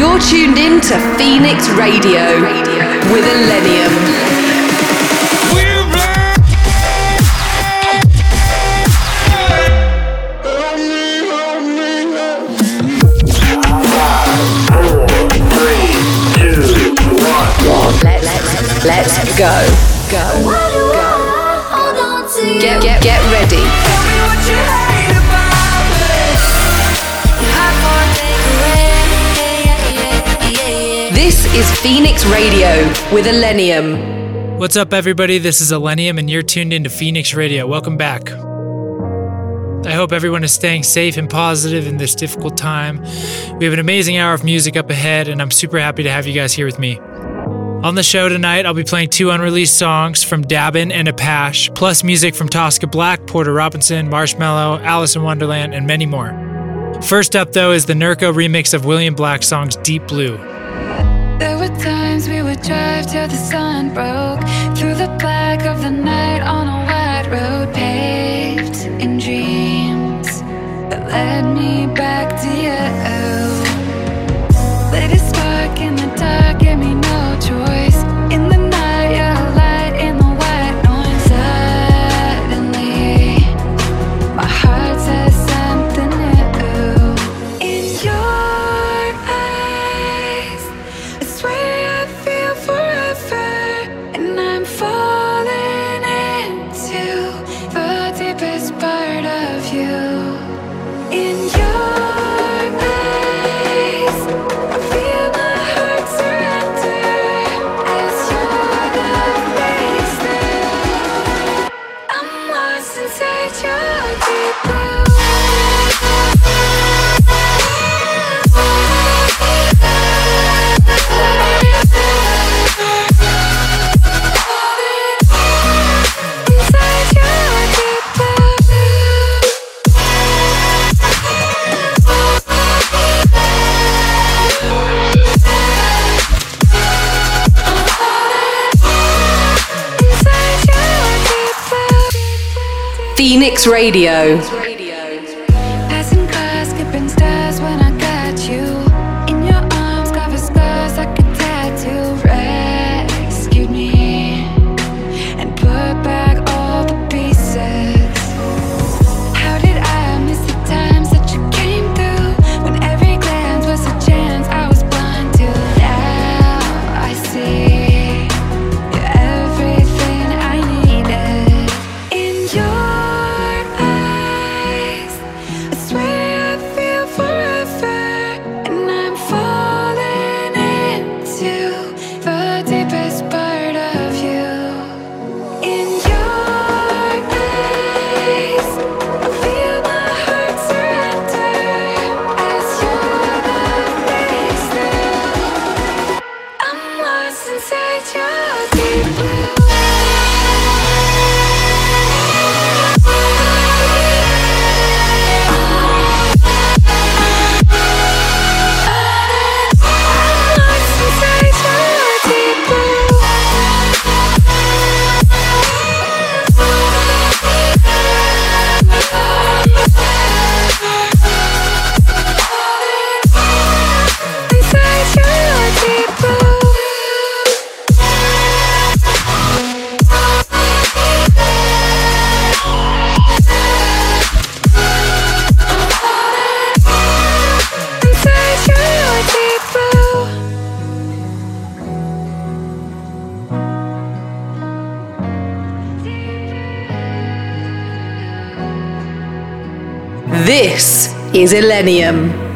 You're tuned in to Phoenix Radio with Illenium. Let's, let's go. Go. Go. Get, get, get ready. Is Phoenix Radio with Illenium. What's up, everybody? This is Illenium, and you're tuned into Phoenix Radio. Welcome back. I hope everyone is staying safe and positive in this difficult time. We have an amazing hour of music up ahead, and I'm super happy to have you guys here with me. On the show tonight, I'll be playing two unreleased songs from Dabin and Apashe, plus music from Tosca Black, Porter Robinson, Marshmello, Alison Wonderland, and many more. First up, though, is the Nurko remix of William Black's songs Deep Blue. There were times we would drive till the sun broke through the black of the night on a wide road paved in dreams that led me back to you. Phoenix Radio. Is.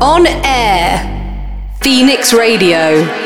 On air, Phoenix Radio.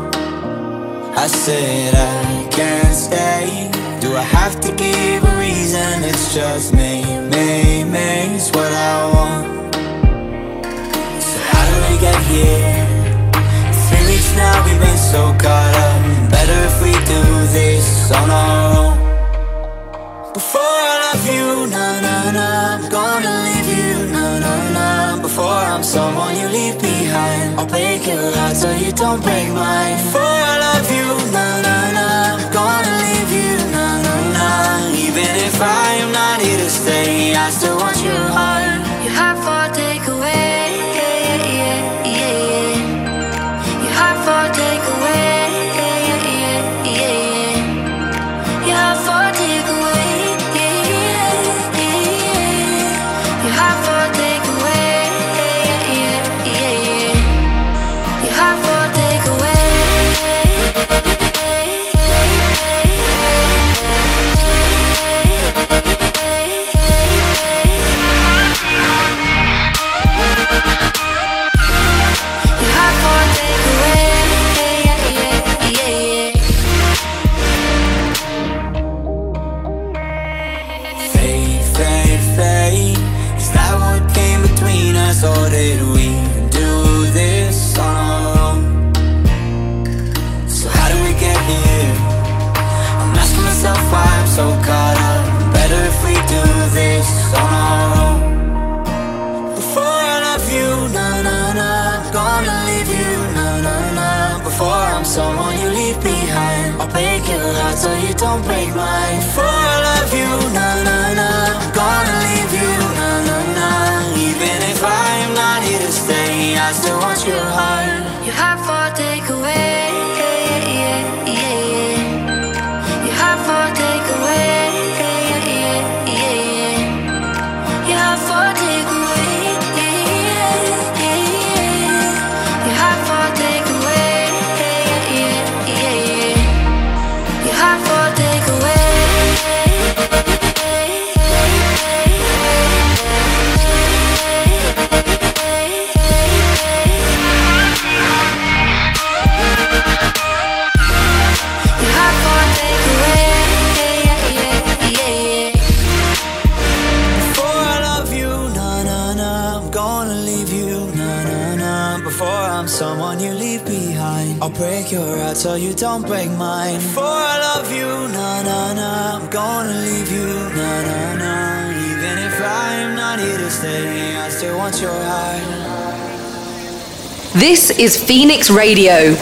I said I can't stay. Do I have to give a reason? It's just me, me, me. It's what I want. So how did we get here? Three weeks now, we've been so caught up. Better if we do this on our own. Before I love you, na na na, I'm gonna leave you, na na na. Before I'm someone you leave behind, I'll break your heart so you don't break mine. Before I love you, na na na, gonna leave you, na na na. Even if I am not here to stay, I still want your heart. so you don't break my fall so you don't break mine. For I love you, na na na. I'm gonna leave you, na na na. Even if I'm not here to stay, I still want your heart. This is Phoenix Radio.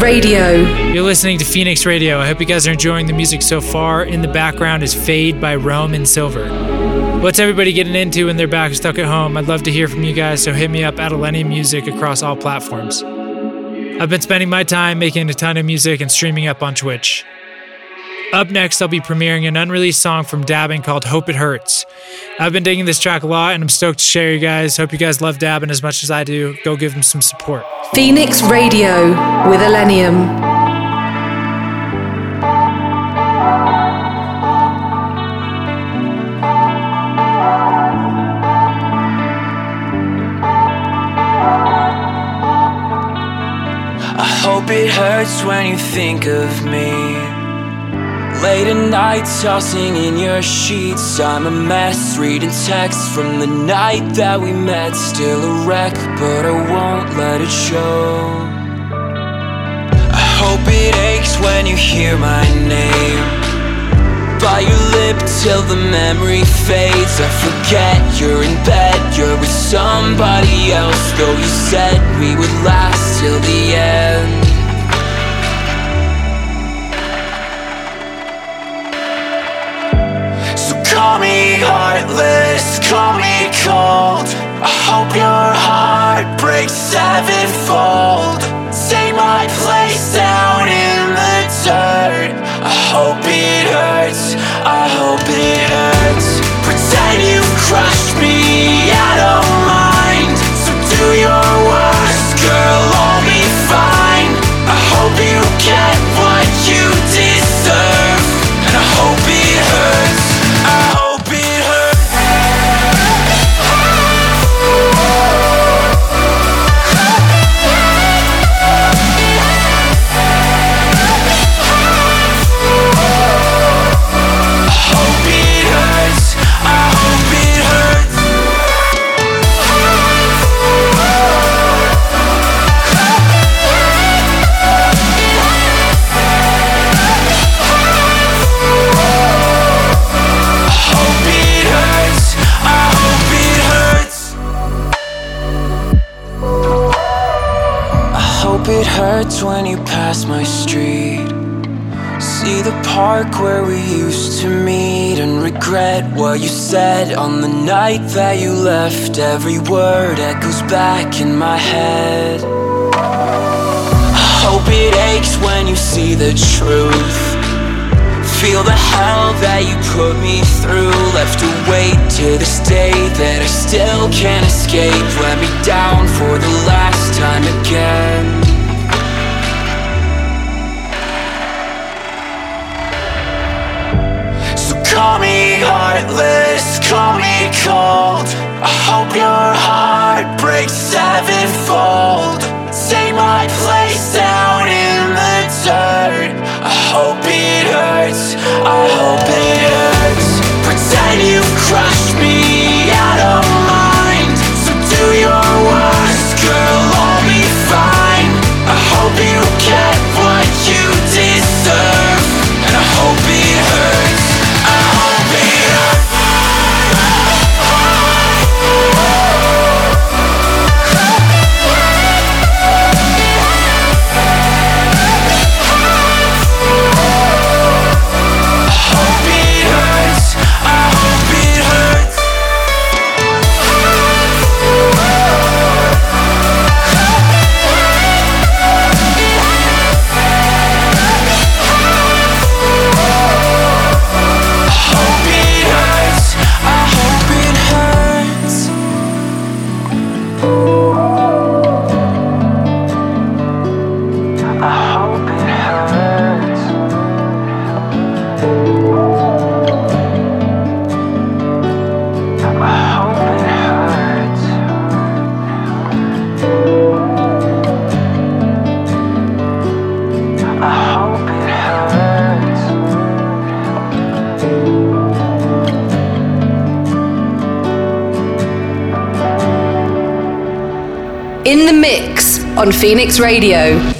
Radio. You're listening to Phoenix Radio. I hope you guys are enjoying the music so far. In the background is Fade by Rome in Silver. What's everybody getting into when they're back stuck at home? I'd love to hear from you guys, so hit me up at Illenium Music across all platforms. I've been spending my time making a ton of music and streaming up on Twitch. Up next, I'll be premiering an unreleased song from Dabin called Hope It Hurts. I've been digging this track a lot and I'm stoked to share you guys. Hope you guys love Dabin as much as I do. Go give them some support. Phoenix Radio with Illenium. I hope it hurts when you think of me. Late at night, tossing in your sheets. I'm a mess, reading texts from the night that we met. Still a wreck, but I won't let it show. I hope it aches when you hear my name. By your lip till the memory fades. I forget you're in bed, you're with somebody else. Though you said we would last till the end. Me heartless, call me cold. I hope your heart breaks sevenfold. Take my place down in the dirt. I hope it hurts, I hope it on the night that you left. Every word echoes back in my head. I hope it aches when you see the truth. Feel the hell that you put me through. Left to wait to this day that I still can't escape. Let me down for the last time again. So call me heartless, call me cold. I hope your heart breaks sevenfold. Take my place down in the dirt. I hope it hurts, I hope it hurts. Pretend you crushed on Phoenix Radio.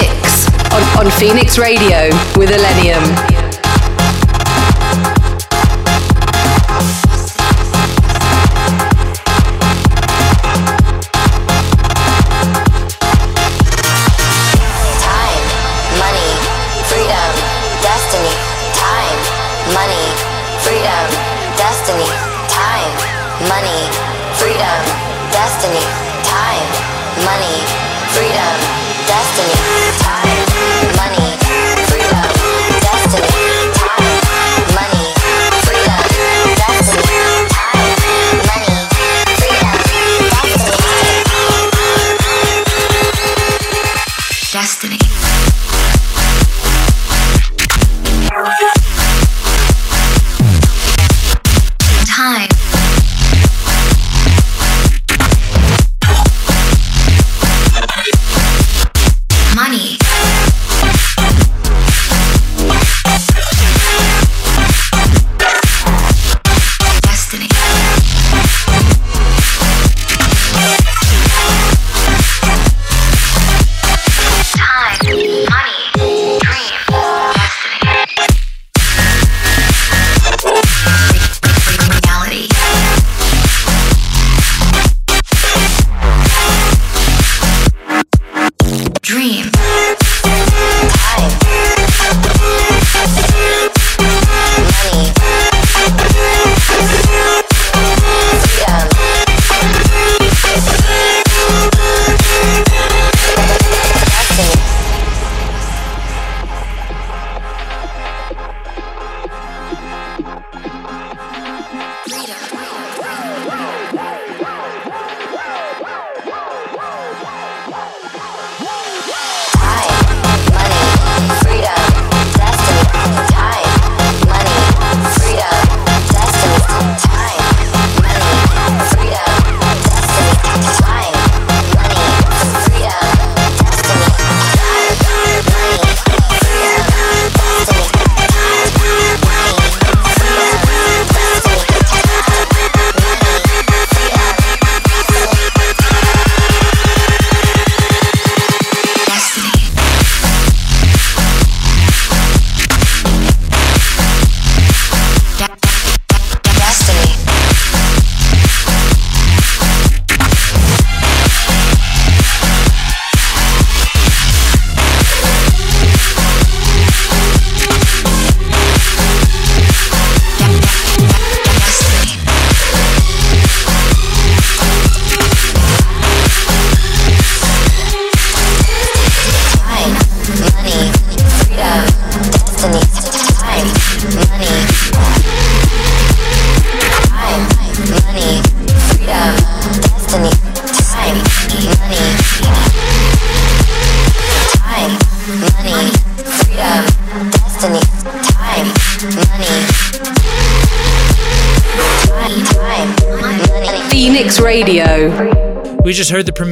Mix on, on Phoenix Radio with Illenium.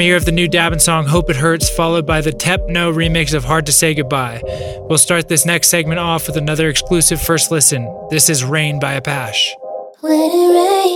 Premiere of the new Dabin song Hope It Hurts, followed by the Tepno remix of Hard to Say Goodbye. We'll start this next segment off with another exclusive first listen. This is Rain by Apashe. When it rains,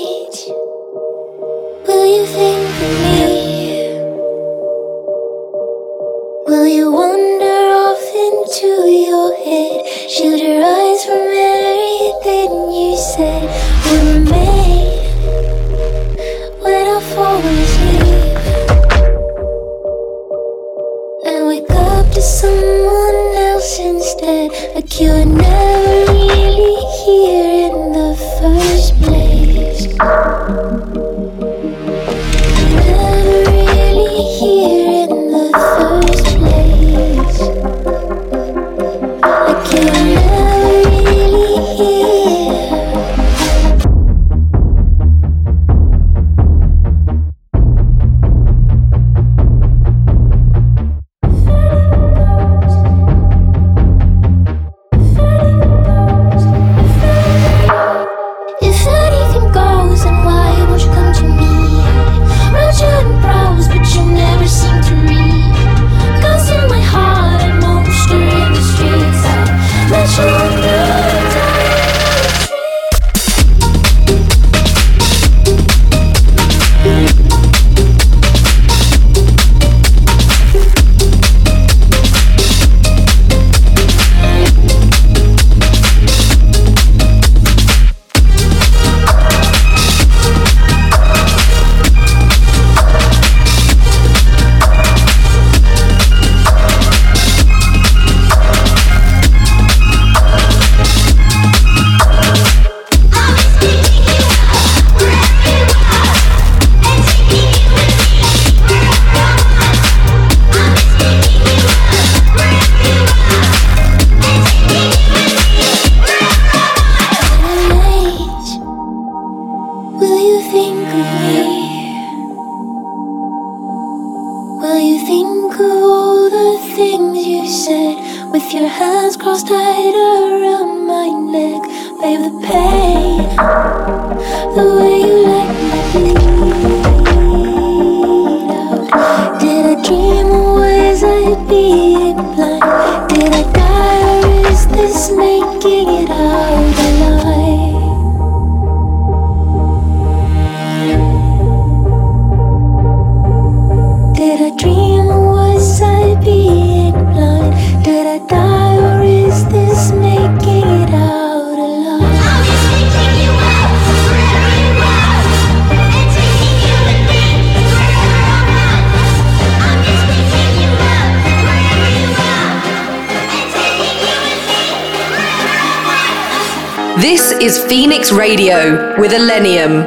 with Illenium.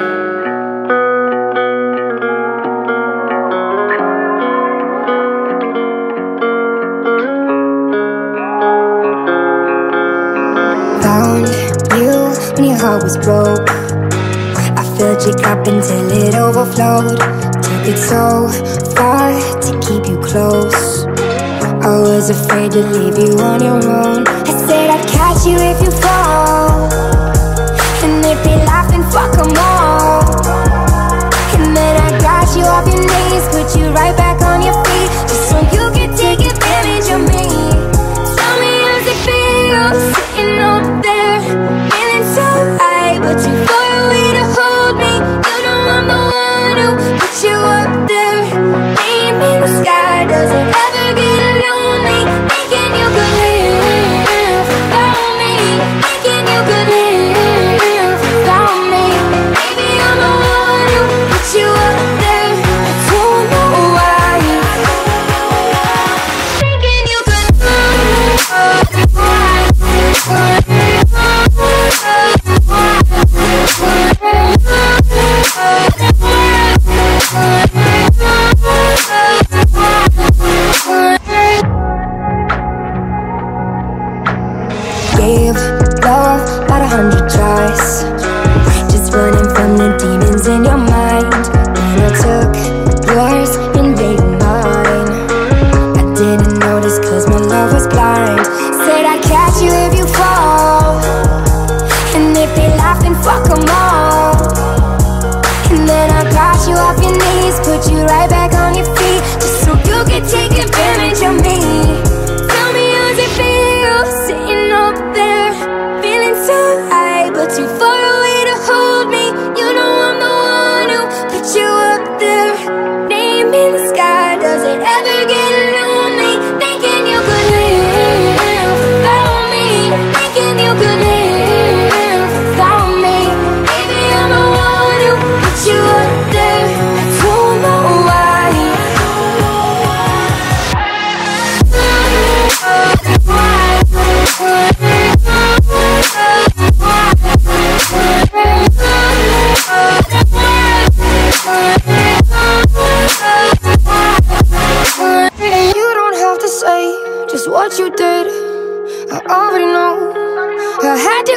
Found you when your heart was broken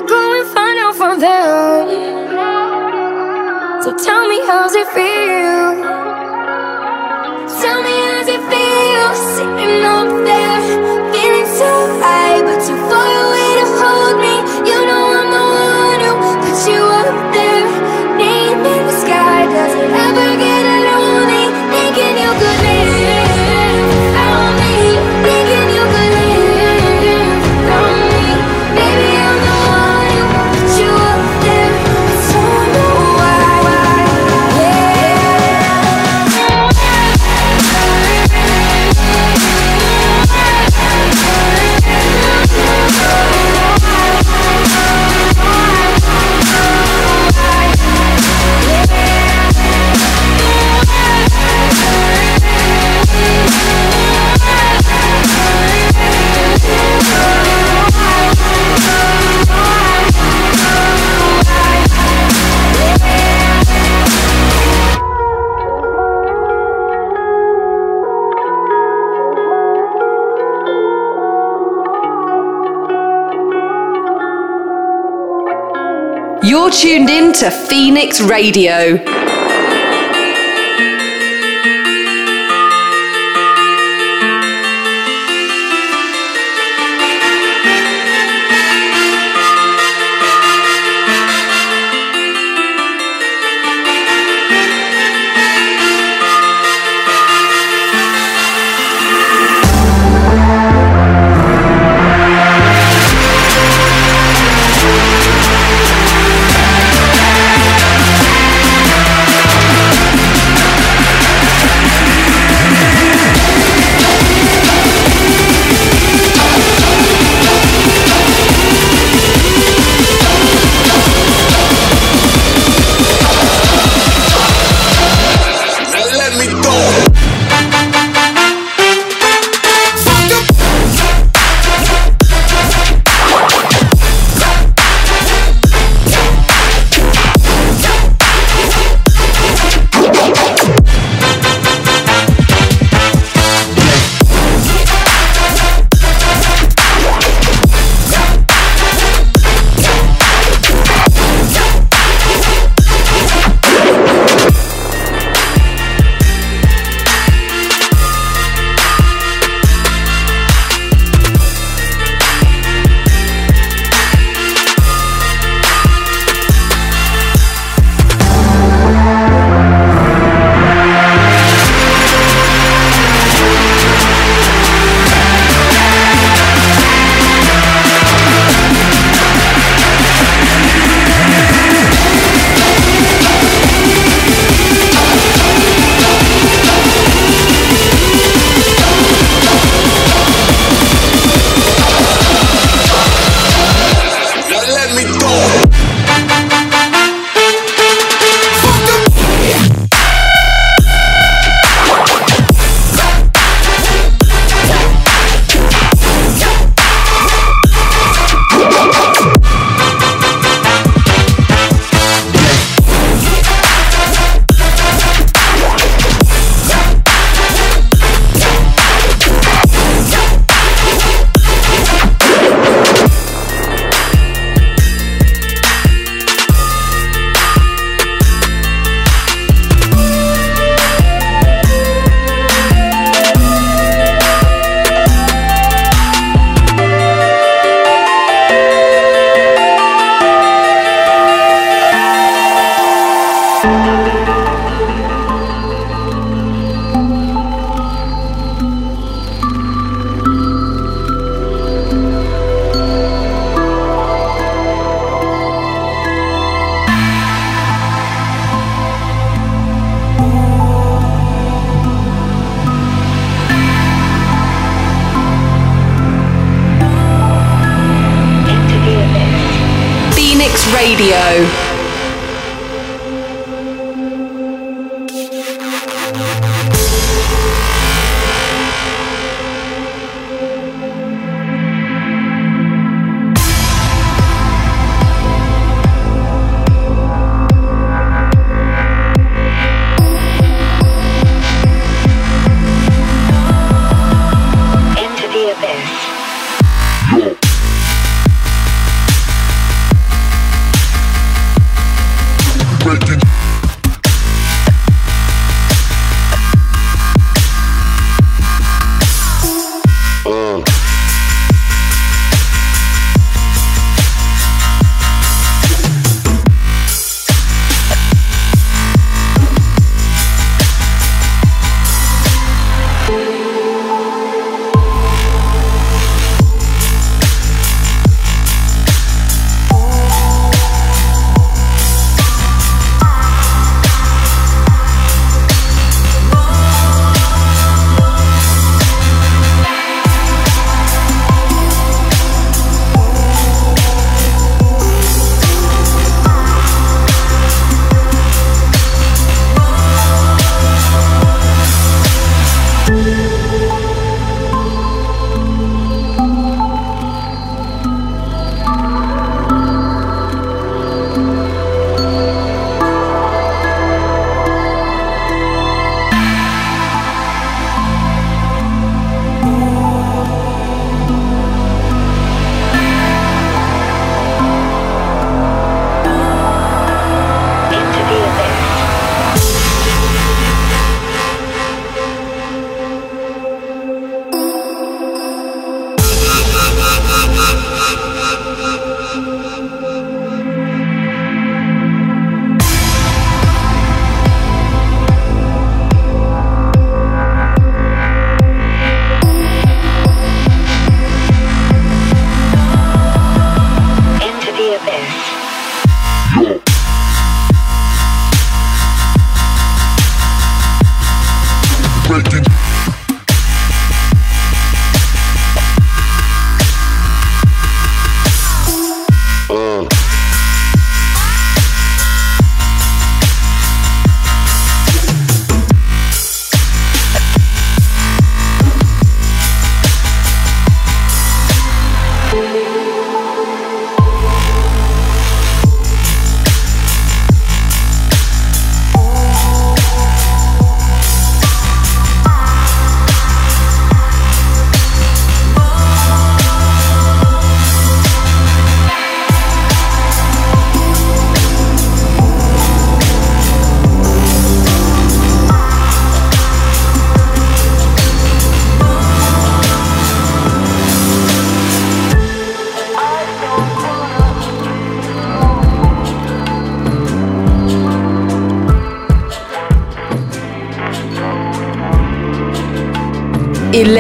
go and find out for them. So tell me, how's it feel? tuned in to Phoenix Radio.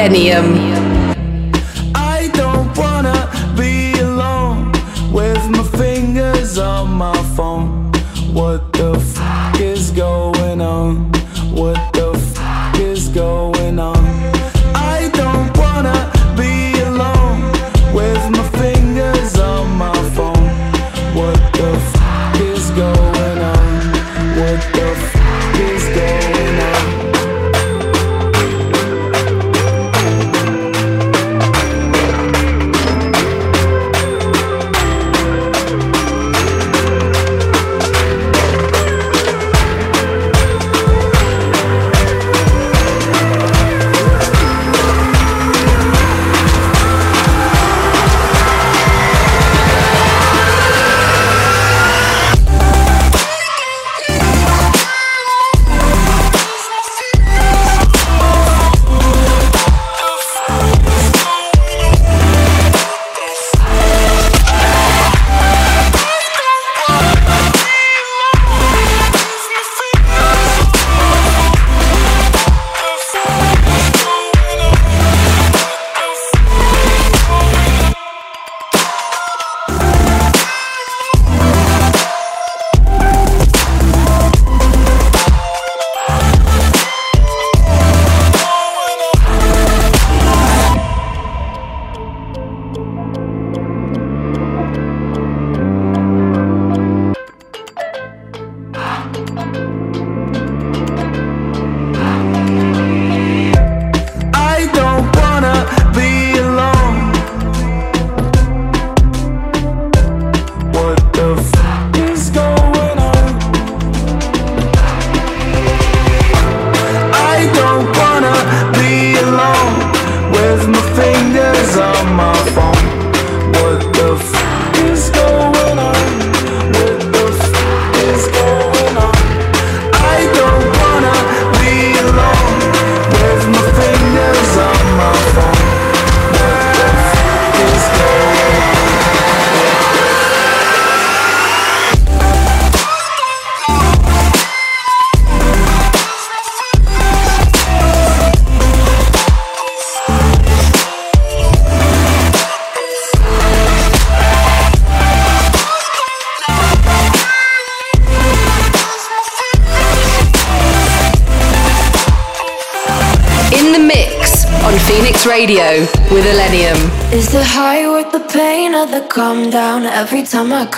Illenium.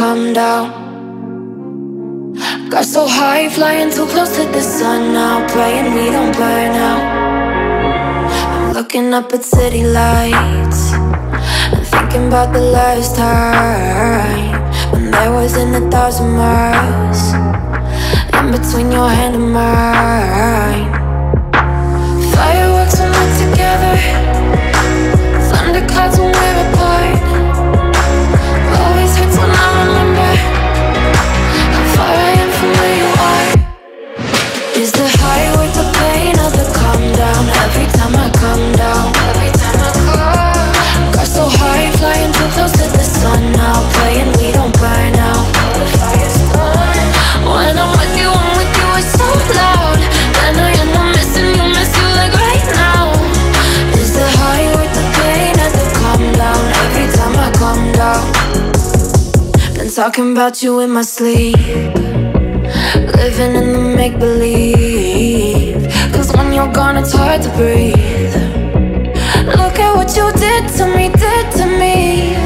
Come down? Got so high, flying too close to the sun now, praying we don't burn out. I'm looking up at city lights and thinking about the last time when there wasn't a thousand miles in between your hand and mine. Fireworks when we're together, come down, every time I come. Got so high, flying too close to the sun now, playing we don't burn fire's. When I'm with you, I'm with you, it's so loud. Then I end up missing you, miss you like right now. Is the high worth the pain of the come down? Every time I come down. Been talking about you in my sleep. Living in the make believe. You're gone, it's hard to breathe. Look at what you did to me, did to me.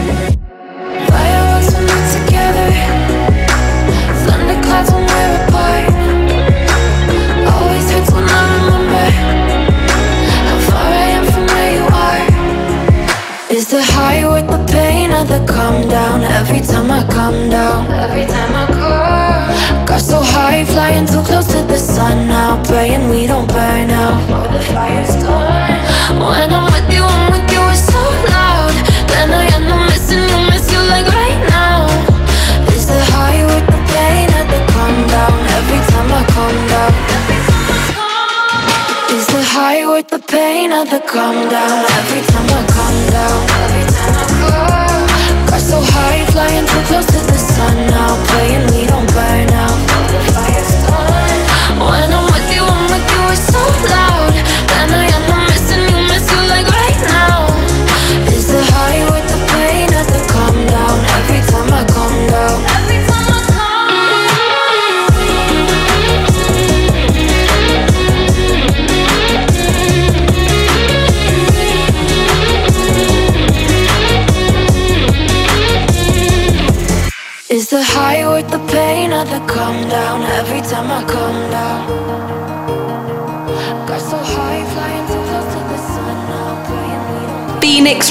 Fireworks when we're together. Thunderclouds when we're apart. Always hurts when I remember how far I am from where you are. Is the high worth the pain of the come down? Every time I come down, every time I. Got so high, flying too close to the sun now, praying we don't burn out. Oh, the fire's gone. Oh, when I'm with you, I'm with you, it's so loud. Then I end up missing you, miss you like right now. Is the high worth the pain of the come down? Every time I come down. Is the high worth the pain of the come down? Every time I come down, every time I come. Got so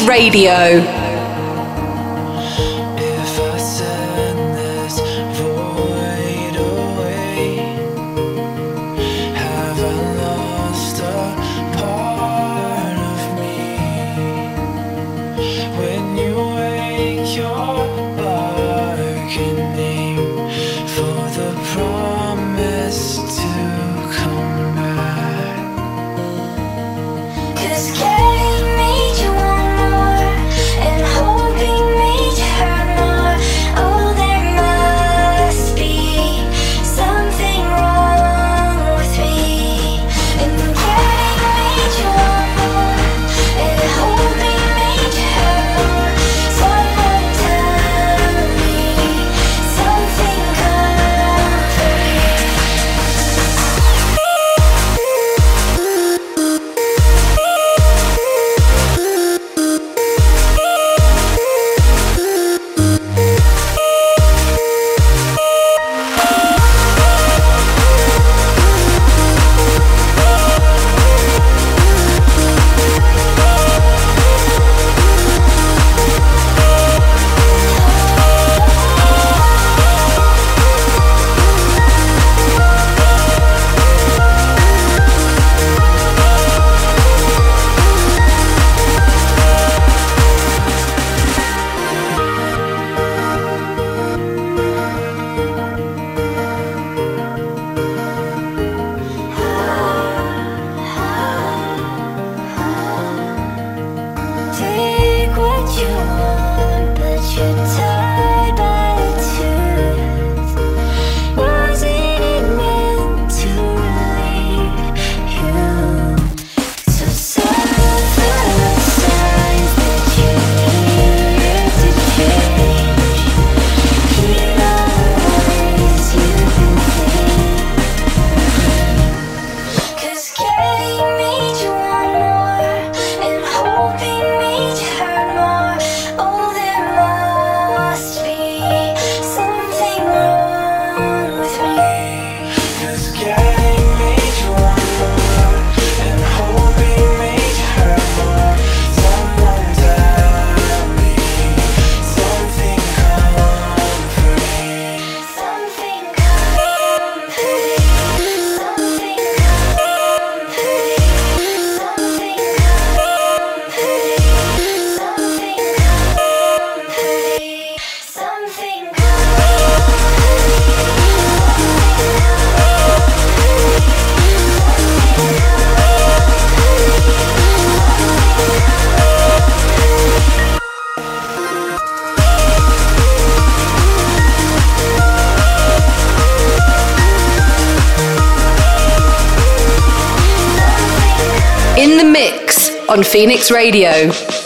Radio. On Phoenix Radio.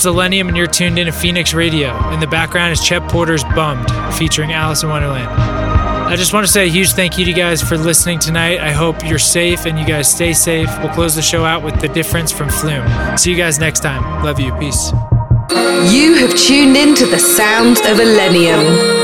Is Illenium, and you're tuned in to Phoenix Radio. In the background is Chet Porter's Bummed, featuring Alison Wonderland. I just want to say a huge thank you to you guys for listening tonight. I hope you're safe and you guys stay safe. We'll close the show out with The Difference from Flume. See you guys next time. Love you. Peace. You have tuned in to the sounds of Illenium.